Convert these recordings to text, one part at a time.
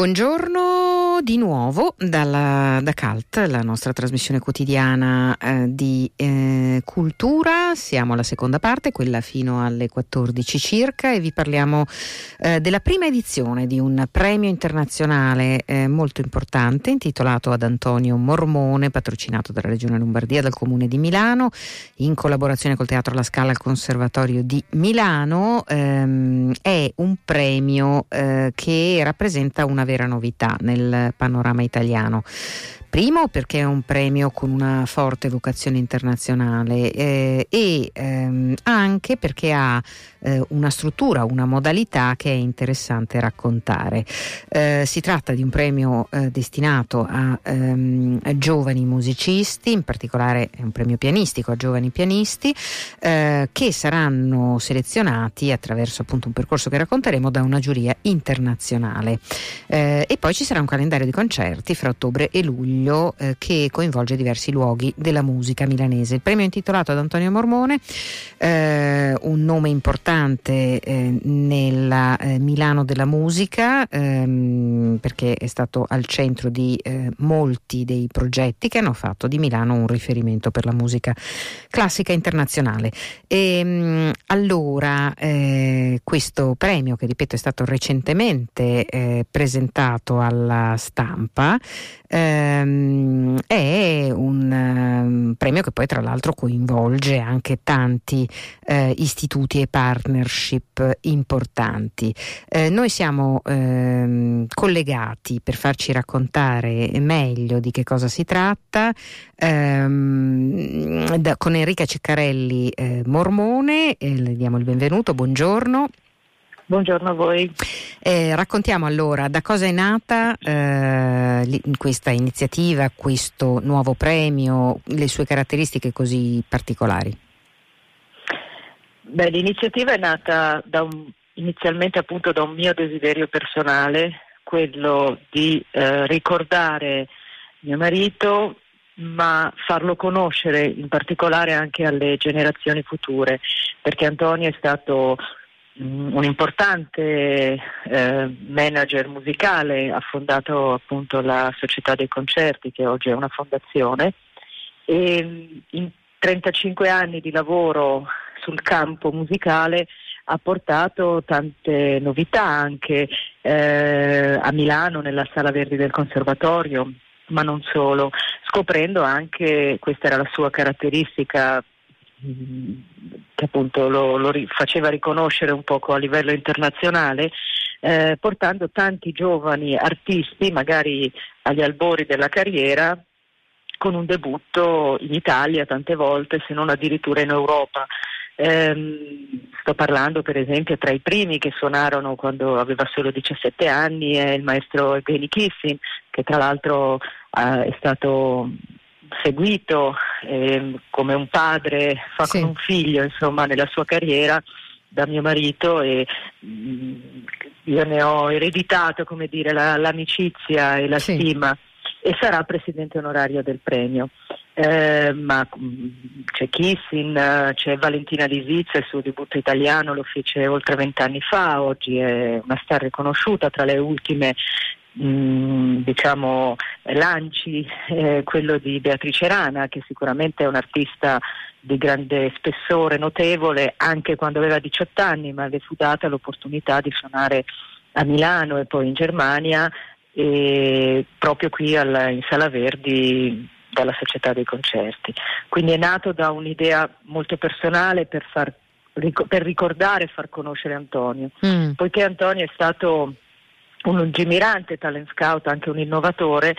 Buongiorno di nuovo dalla, da CALT, la nostra trasmissione quotidiana eh, di eh, cultura. Siamo alla seconda parte, quella fino alle 14 circa, e vi parliamo eh, della prima edizione di un premio internazionale eh, molto importante intitolato ad Antonio Mormone, patrocinato dalla Regione Lombardia, dal Comune di Milano, in collaborazione col Teatro La Scala al Conservatorio di Milano. Ehm, è un premio eh, che rappresenta una vera novità nel panorama italiano. Primo perché è un premio con una forte vocazione internazionale eh, e ehm, anche perché ha eh, una struttura, una modalità che è interessante raccontare. Eh, si tratta di un premio eh, destinato a, ehm, a, giovani musicisti, in particolare è un premio pianistico a giovani pianisti eh, che saranno selezionati attraverso appunto un percorso che racconteremo da una giuria internazionale. Eh, e poi ci sarà un calendario di concerti fra ottobre e luglio Consiglio eh, che coinvolge diversi luoghi della musica milanese. Il premio è intitolato ad Antonio Mormone, eh, un nome importante eh, nella eh, Milano della musica ehm, perché è stato al centro di eh, molti dei progetti che hanno fatto di Milano un riferimento per la musica classica internazionale. E, ehm, allora, eh, questo premio, che ripeto è stato recentemente presentato alla stampa, ehm, è un um, premio che poi tra l'altro coinvolge anche tanti eh, istituti e partnership importanti. Eh, noi siamo ehm, collegati per farci raccontare meglio di che cosa si tratta ehm, da, con Enrica Ciccarelli eh, Mormone, le diamo il benvenuto, buongiorno. Buongiorno a voi. Eh, raccontiamo allora da cosa è nata eh, questa iniziativa, questo nuovo premio, le sue caratteristiche così particolari. Beh, l'iniziativa è nata da un, inizialmente appunto da un mio desiderio personale, quello di eh, ricordare mio marito, ma farlo conoscere in particolare anche alle generazioni future, perché Antonio è stato un importante eh, manager musicale, ha fondato appunto la Società dei Concerti che oggi è una fondazione e mm, in 35 anni di lavoro sul campo musicale ha portato tante novità anche eh, a Milano nella Sala Verdi del Conservatorio, ma non solo, scoprendo anche, questa era la sua caratteristica che appunto lo, lo faceva riconoscere un poco a livello internazionale, eh, portando tanti giovani artisti, magari agli albori della carriera, con un debutto in Italia tante volte, se non addirittura in Europa. Eh, sto parlando per esempio tra i primi che suonarono quando aveva solo 17 anni è il maestro Evgeny Kissin, che tra l'altro eh, è stato seguito eh, come un padre fa sì. con un figlio insomma, nella sua carriera da mio marito e mh, mm, io ne ho ereditato come dire, la, l'amicizia e la sì. stima e sarà presidente onorario del premio. Eh, ma mh, mm, c'è Kissin, c'è Valentina Lisizza, il suo debutto italiano lo fece oltre vent'anni fa, oggi è una star riconosciuta tra le ultime mh, mm, diciamo, lanci eh, quello di Beatrice Rana, che sicuramente è un'artista di grande spessore, notevole, anche quando aveva 18 anni, ma le fu data l'opportunità di suonare a Milano e poi in Germania, e proprio qui al, in Sala Verdi dalla Società dei Concerti. Quindi è nato da un'idea molto personale per, far, per ricordare e far conoscere Antonio, mm. poiché Antonio è stato un lungimirante talent scout, anche un innovatore,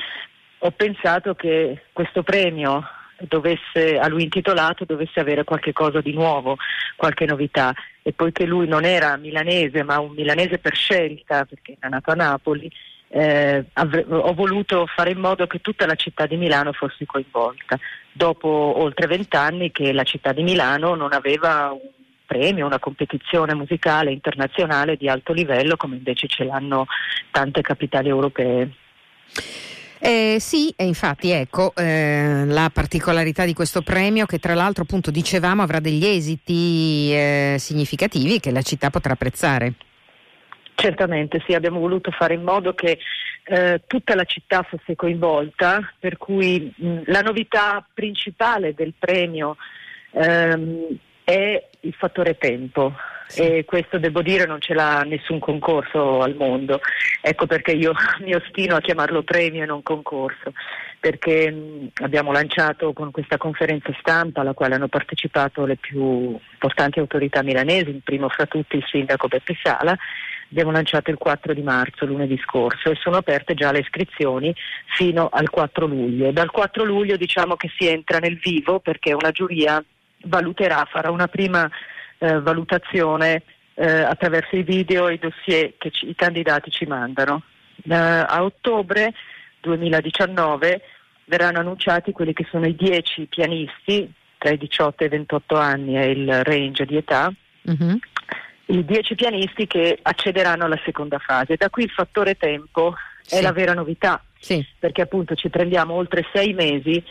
ho pensato che questo premio dovesse, a lui intitolato dovesse avere qualche cosa di nuovo, qualche novità e poiché lui non era milanese ma un milanese per scelta perché era nato a Napoli, eh, avre- ho voluto fare in modo che tutta la città di Milano fosse coinvolta. Dopo oltre vent'anni che la città di Milano non aveva un premio, una competizione musicale internazionale di alto livello come invece ce l'hanno tante capitali europee. Eh, sì, e infatti ecco eh, la particolarità di questo premio che tra l'altro appunto dicevamo avrà degli esiti eh, significativi che la città potrà apprezzare. Certamente sì, abbiamo voluto fare in modo che eh, tutta la città fosse coinvolta, per cui mh, la novità principale del premio ehm, è il fattore tempo. Sì. E questo devo dire non ce l'ha nessun concorso al mondo. Ecco perché io mi ostino a chiamarlo premio e non concorso, perché mh, abbiamo lanciato con questa conferenza stampa alla quale hanno partecipato le più importanti autorità milanesi, il primo fra tutti il sindaco Beppe Sala, abbiamo lanciato il 4 di marzo, lunedì scorso, e sono aperte già le iscrizioni fino al 4 luglio. Dal 4 luglio diciamo che si entra nel vivo perché una giuria valuterà, farà una prima eh, valutazione eh, attraverso i video e i dossier che ci, i candidati ci mandano. Eh, a ottobre 2019 verranno annunciati quelli che sono i 10 pianisti, tra i 18 e i 28 anni è il range di età, mm-hmm. i 10 pianisti che accederanno alla seconda fase. Da qui il fattore tempo sì. è la vera novità, sì. perché appunto ci prendiamo oltre sei mesi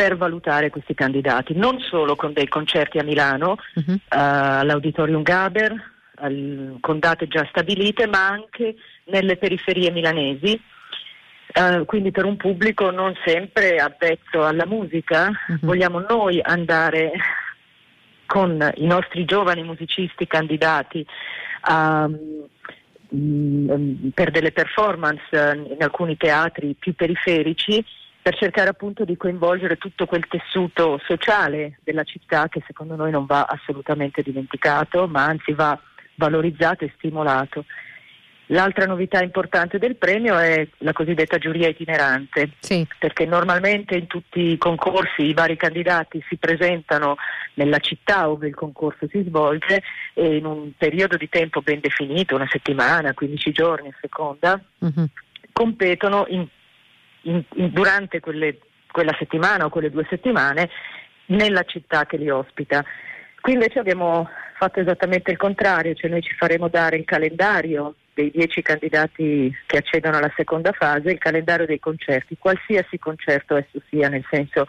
per valutare questi candidati, non solo con dei concerti a Milano, uh-huh. uh, all'Auditorium Gaber, al, con date già stabilite, ma anche nelle periferie milanesi. Uh, quindi per un pubblico non sempre avvezzo alla musica, uh-huh. vogliamo noi andare con i nostri giovani musicisti candidati um, per delle performance in alcuni teatri più periferici per cercare appunto di coinvolgere tutto quel tessuto sociale della città che secondo noi non va assolutamente dimenticato, ma anzi va valorizzato e stimolato. L'altra novità importante del premio è la cosiddetta giuria itinerante, sì. perché normalmente in tutti i concorsi i vari candidati si presentano nella città dove il concorso si svolge e in un periodo di tempo ben definito, una settimana, 15 giorni a seconda, uh-huh. competono in, in, in, durante quelle, quella settimana o quelle due settimane nella città che li ospita. Qui invece abbiamo fatto esattamente il contrario, cioè noi ci faremo dare il calendario dei dieci candidati che accedono alla seconda fase, il calendario dei concerti, qualsiasi concerto esso sia, nel senso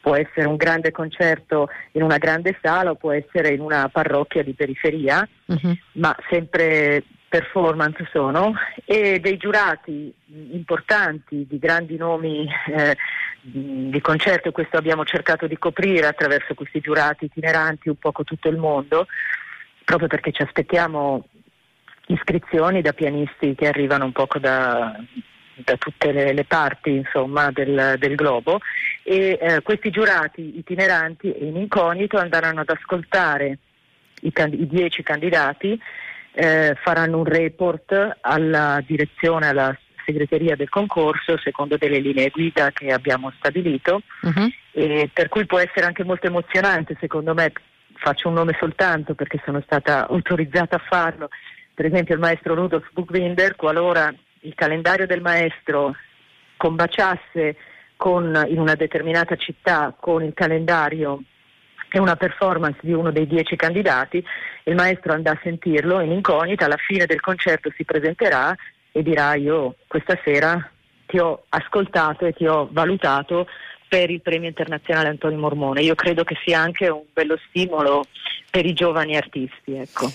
può essere un grande concerto in una grande sala o può essere in una parrocchia di periferia, uh-huh. ma sempre performance sono, e dei giurati importanti di grandi nomi eh, di concerto, e questo abbiamo cercato di coprire attraverso questi giurati itineranti un po' tutto il mondo, proprio perché ci aspettiamo iscrizioni da pianisti che arrivano un poco da, da tutte le, le, parti insomma, del, del, globo. E eh, questi giurati itineranti e in incognito andranno ad ascoltare i, i dieci candidati, eh, faranno un report alla direzione, alla segreteria del concorso secondo delle linee guida che abbiamo stabilito uh-huh. per cui può essere anche molto emozionante secondo me faccio un nome soltanto perché sono stata autorizzata a farlo per esempio il maestro Rudolf Buchbinder, qualora il calendario del maestro combaciasse con, in una determinata città con il calendario e una performance di uno dei dieci candidati, il maestro andrà a sentirlo in incognita, alla fine del concerto si presenterà e dirà io questa sera ti ho ascoltato e ti ho valutato per il premio internazionale Antonio Mormone. Io credo che sia anche un bello stimolo per i giovani artisti. Ecco.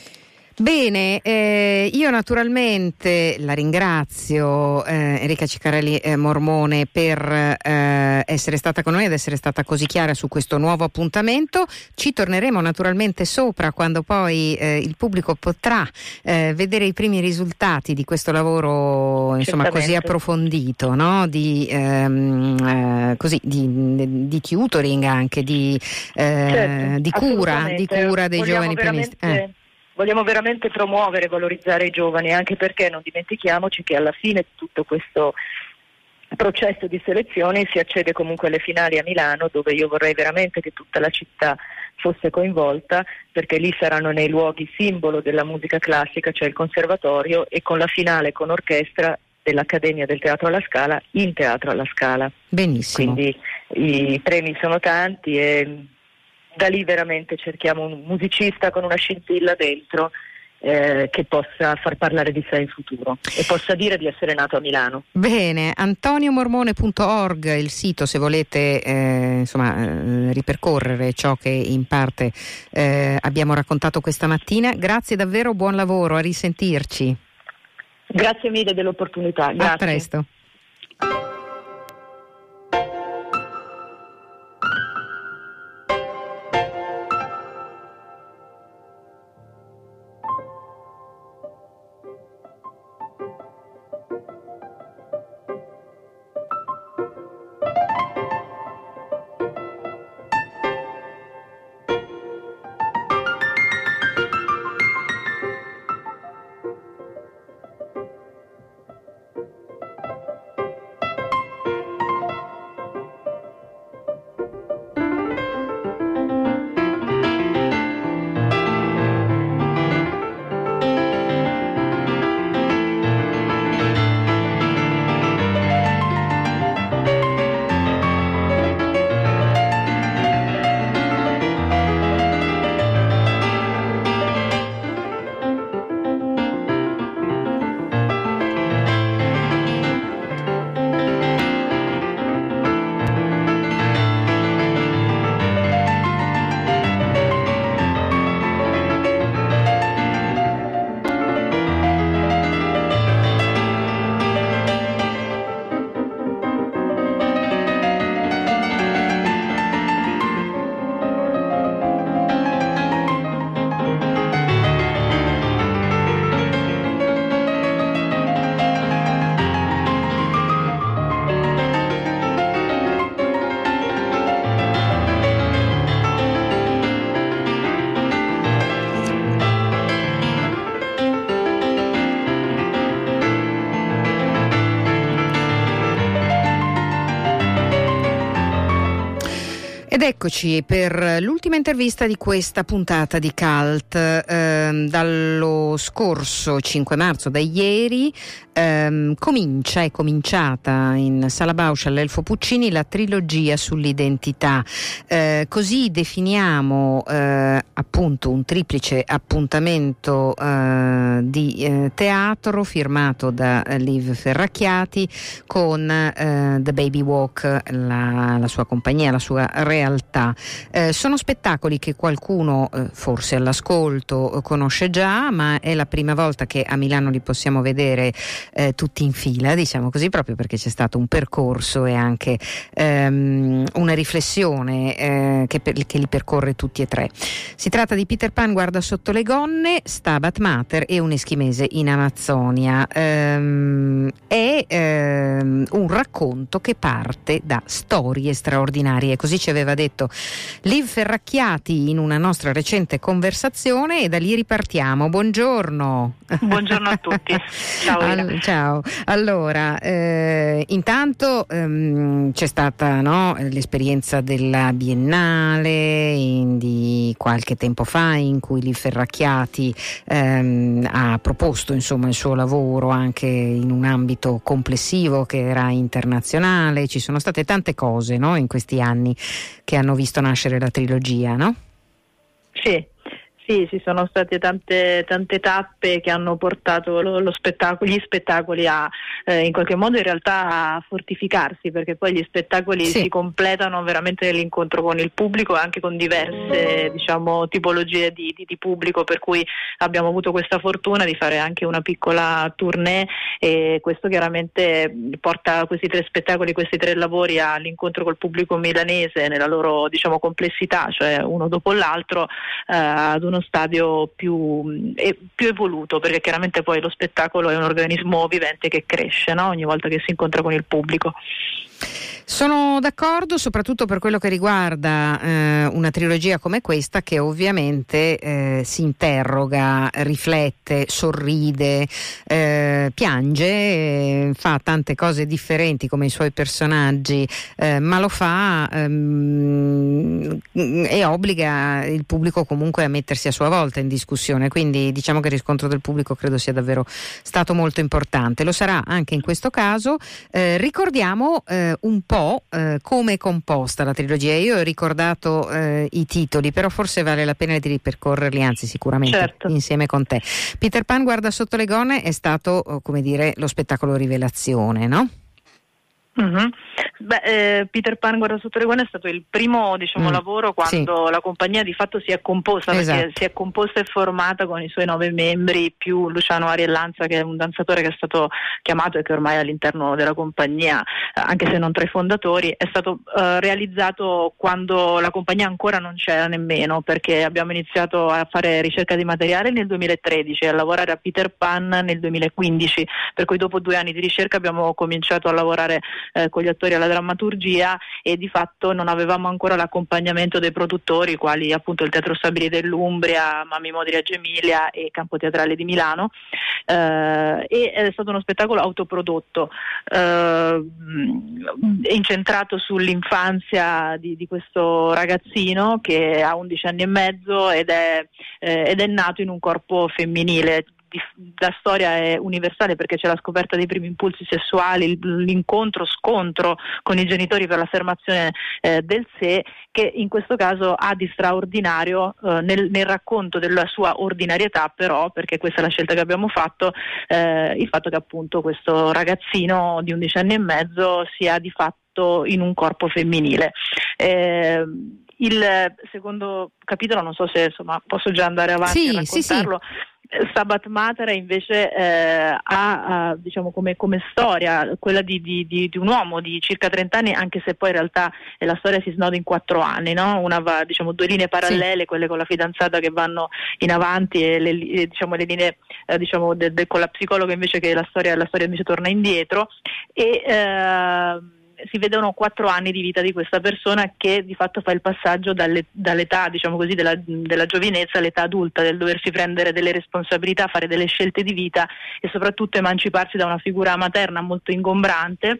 Bene, eh, io naturalmente la ringrazio eh, Enrica Ciccarelli eh, Mormone per eh, essere stata con noi ed essere stata così chiara su questo nuovo appuntamento. Ci torneremo naturalmente sopra quando poi eh, il pubblico potrà eh, vedere i primi risultati di questo lavoro insomma, così approfondito, no? di, ehm, così, di, di, tutoring anche, di, certo, di cura, di cura dei Vogliamo giovani pianisti vogliamo veramente promuovere e valorizzare i giovani, anche perché non dimentichiamoci che alla fine di tutto questo processo di selezione si accede comunque alle finali a Milano, dove io vorrei veramente che tutta la città fosse coinvolta, perché lì saranno nei luoghi simbolo della musica classica, cioè il conservatorio, e con la finale con orchestra dell'Accademia del Teatro alla Scala in Teatro alla Scala. Benissimo. Quindi i premi sono tanti e da lì veramente cerchiamo un musicista con una scintilla dentro eh, che possa far parlare di sé in futuro e possa dire di essere nato a Milano. Bene, antoniomormone.org il sito se volete eh, insomma, eh, ripercorrere ciò che in parte eh, abbiamo raccontato questa mattina. Grazie davvero, buon lavoro, a risentirci. Grazie mille dell'opportunità. Grazie. A presto. Okay, eccoci per l'ultima intervista di questa puntata di Cult. Eh, dallo scorso 5 marzo, da ieri, ehm, comincia, è cominciata in Sala Bausch all'Elfo Puccini la trilogia sull'identità. Eh, così definiamo eh, appunto un triplice appuntamento eh, di eh, teatro firmato da Liv Ferracchiati con eh, The Baby Walk, la, la sua compagnia, la sua realtà realtà. Eh, sono spettacoli che qualcuno eh, forse all'ascolto eh, conosce già, ma è la prima volta che a Milano li possiamo vedere eh, tutti in fila, diciamo così, proprio perché c'è stato un percorso e anche ehm, una riflessione eh, che, per, che, li percorre tutti e tre. Si tratta di Peter Pan guarda sotto le gonne, Stabat Mater e un eschimese in Amazzonia. Ehm, è ehm, un racconto che parte da storie straordinarie, così ci aveva detto Liv Ferracchiati in una nostra recente conversazione e da lì ripartiamo. Buongiorno. Buongiorno a tutti. Ciao. All- ciao. Allora, eh, intanto ehm, c'è stata no, l'esperienza della Biennale in, di qualche tempo fa in cui Liv Ferracchiati ehm, ha proposto insomma, il suo lavoro anche in un ambito complessivo che era internazionale. Ci sono state tante cose no, in questi anni che hanno visto nascere la trilogia, no? Sì, sì, ci sono state tante, tante tappe che hanno portato lo, lo spettacolo, gli spettacoli a eh, in qualche modo in realtà a fortificarsi perché poi gli spettacoli sì. si completano veramente nell'incontro con il pubblico e anche con diverse diciamo, tipologie di, di, di, pubblico per cui abbiamo avuto questa fortuna di fare anche una piccola tournée e questo chiaramente porta questi tre spettacoli, questi tre lavori all'incontro col pubblico milanese nella loro diciamo, complessità, cioè uno dopo l'altro eh, ad uno uno stadio più, eh, più, evoluto, perché chiaramente poi lo spettacolo è un organismo vivente che cresce no? ogni volta che si incontra con il pubblico. Sono d'accordo soprattutto per quello che riguarda eh, una trilogia come questa che ovviamente eh, si interroga, riflette, sorride, eh, piange, eh, fa tante cose differenti come i suoi personaggi, eh, ma lo fa ehm, e obbliga il pubblico comunque a mettersi a sua volta in discussione, quindi diciamo che il riscontro del pubblico credo sia davvero stato molto importante. Lo sarà anche in questo caso. Eh, un po' po' eh, come è composta la trilogia. Io ho ricordato eh, i titoli, però forse vale la pena di ripercorrerli, anzi sicuramente certo. insieme con te. Peter Pan guarda sotto le gonne è stato, oh, come dire, lo spettacolo rivelazione, no? Mm-hmm. Beh, eh, Peter Pan guarda sotto le guane è stato il primo diciamo, mm. lavoro quando sì. la compagnia di fatto si è composta esatto. perché si è composta e formata con i suoi nove membri più Luciano Ariellanza che è un danzatore che è stato chiamato e che ormai è all'interno della compagnia anche se non tra i fondatori è stato eh, realizzato quando la compagnia ancora non c'era nemmeno perché abbiamo iniziato a fare ricerca di materiale nel 2013 e a lavorare a Peter Pan nel 2015 per cui dopo due anni di ricerca abbiamo cominciato a lavorare eh, con gli attori alla drammaturgia e di fatto non avevamo ancora l'accompagnamento dei produttori, quali appunto il Teatro Stabili dell'Umbria, Mami Modri a Gemilia e Campo Teatrale di Milano. Eh, e è stato uno spettacolo autoprodotto, eh, incentrato sull'infanzia di, di, questo ragazzino che ha 11 anni e mezzo ed è, eh, ed è nato in un corpo femminile la storia è universale perché c'è la scoperta dei primi impulsi sessuali, l'incontro, scontro con i genitori per l'affermazione eh, del sé, che in questo caso ha di straordinario eh, nel, nel, racconto della sua ordinarietà, però, perché questa è la scelta che abbiamo fatto, eh, il fatto che appunto questo ragazzino di 11 anni e mezzo sia di fatto in un corpo femminile. Eh, il secondo capitolo, non so se insomma, posso già andare avanti sì, a raccontarlo. Sì, sì. Stabat Mater invece eh, ha, diciamo come, come, storia quella di, di, di, di, un uomo di circa 30 anni, anche se poi in realtà eh, la storia si snoda in quattro anni, no? Una va, diciamo, due linee parallele, sì. quelle con la fidanzata che vanno in avanti e le, diciamo, le linee eh, diciamo, de, de, con la psicologa invece che la storia, la storia invece torna indietro. E, eh, si vedono quattro anni di vita di questa persona che di fatto fa il passaggio dalle, dall'età diciamo così, della, della, giovinezza all'età adulta, del doversi prendere delle responsabilità, fare delle scelte di vita e soprattutto emanciparsi da una figura materna molto ingombrante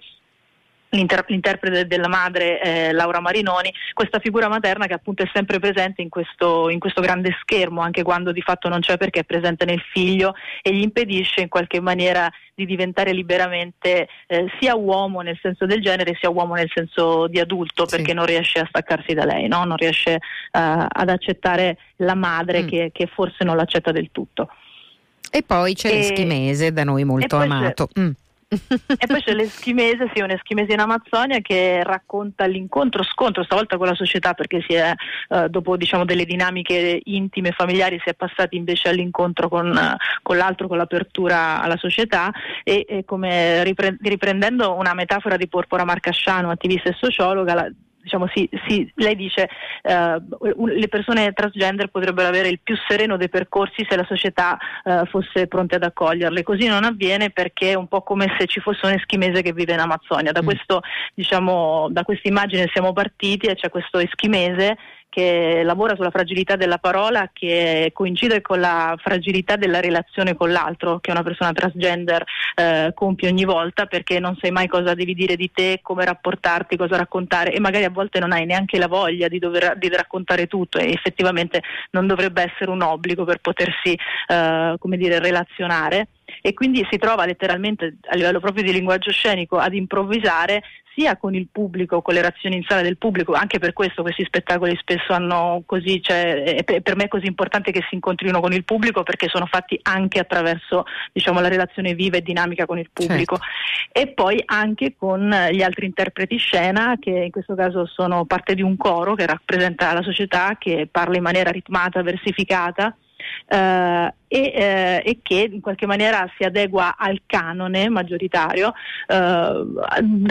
l'inter- l'interprete della madre eh, Laura Marinoni, questa figura materna che appunto è sempre presente in questo, in questo grande schermo, anche quando di fatto non c'è perché è presente nel figlio e gli impedisce in qualche maniera di diventare liberamente eh, sia uomo nel senso del genere sia uomo nel senso di adulto perché sì. non riesce a staccarsi da lei, no? non riesce uh, ad accettare la madre mm. che, che, forse non l'accetta del tutto. E poi c'è e... l'eschimese da noi molto amato. Mm e poi c'è l'eschimese, sì, un'eschimese in Amazzonia che racconta l'incontro, scontro stavolta con la società perché si è, eh, dopo diciamo, delle dinamiche intime, familiari, si è passati invece all'incontro con, con l'altro, con l'apertura alla società. E, e come riprendendo una metafora di Porpora Marcasciano, attivista e sociologa, la, diciamo, si, si, lei dice eh, le persone transgender potrebbero avere il più sereno dei percorsi se la società eh, fosse pronta ad accoglierle. Così non avviene perché è un po' come se ci fosse un eschimese che vive in Amazzonia. Da, mm. questo, diciamo, da questa immagine siamo partiti e c'è questo eschimese che lavora sulla fragilità della parola che coincide con la fragilità della relazione con l'altro che una persona transgender eh, compie ogni volta perché non sai mai cosa devi dire di te, come rapportarti, cosa raccontare e magari a volte non hai neanche la voglia di dover di raccontare tutto e effettivamente non dovrebbe essere un obbligo per potersi eh, come dire, relazionare e quindi si trova letteralmente a livello proprio di linguaggio scenico ad improvvisare sia con il pubblico, con le reazioni in sala del pubblico, anche per questo questi spettacoli spesso hanno così, cioè, per me è così importante che si incontrino con il pubblico perché sono fatti anche attraverso diciamo, la relazione viva e dinamica con il pubblico certo. e poi anche con gli altri interpreti scena che in questo caso sono parte di un coro che rappresenta la società, che parla in maniera ritmata, versificata eh, e, eh, e, che in qualche maniera si adegua al canone maggioritario, eh,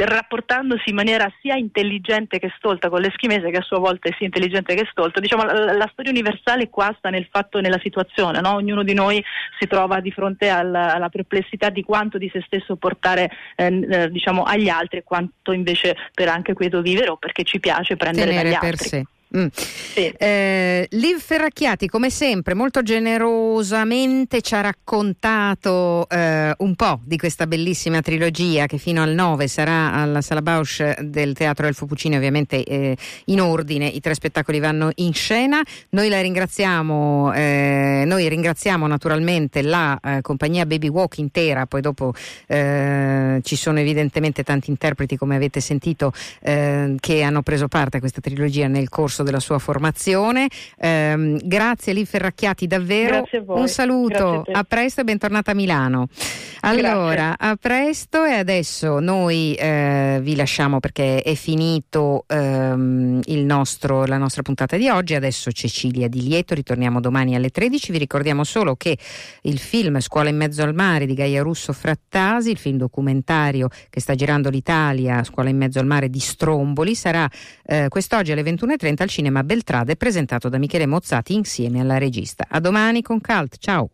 rapportandosi in maniera sia intelligente che stolta con l'eschimese, che a sua volta è sia intelligente che stolta. Diciamo, la, la storia universale qua sta nel fatto, nella situazione, no? ognuno di noi si trova di fronte alla, alla perplessità di quanto di se stesso portare eh, eh, diciamo, agli altri e quanto invece per anche quieto vivere o perché ci piace prendere Tenere dagli altri. Sé. Mm. Sì. Eh, Liv Ferracchiati, come sempre, molto generosamente ci ha raccontato eh, un po' di questa bellissima trilogia che fino al 9 sarà alla Sala Bausch del Teatro Elfo Puccini, ovviamente eh, in ordine, i tre spettacoli vanno in scena. Noi la ringraziamo, eh, noi ringraziamo naturalmente la eh, compagnia Baby Walk intera, poi dopo eh, ci sono evidentemente tanti interpreti, come avete sentito, che hanno preso parte a questa trilogia nel corso della sua formazione. Eh, grazie Lì Ferracchiati, davvero un saluto, a, a, presto e bentornata a Milano. Allora, grazie. a presto e adesso noi eh, vi lasciamo perché è finito ehm, nostro, la nostra puntata di oggi, adesso Cecilia Di Lieto, ritorniamo domani alle 13, vi ricordiamo solo che il film Scuola in mezzo al mare di Gaia Russo Frattasi, il film documentario che sta girando l'Italia, Scuola in mezzo al mare di Stromboli, sarà eh, quest'oggi alle 21.30 al Cinema Beltrade presentato da Michele Mozzati insieme alla regista. A domani con Cult, ciao!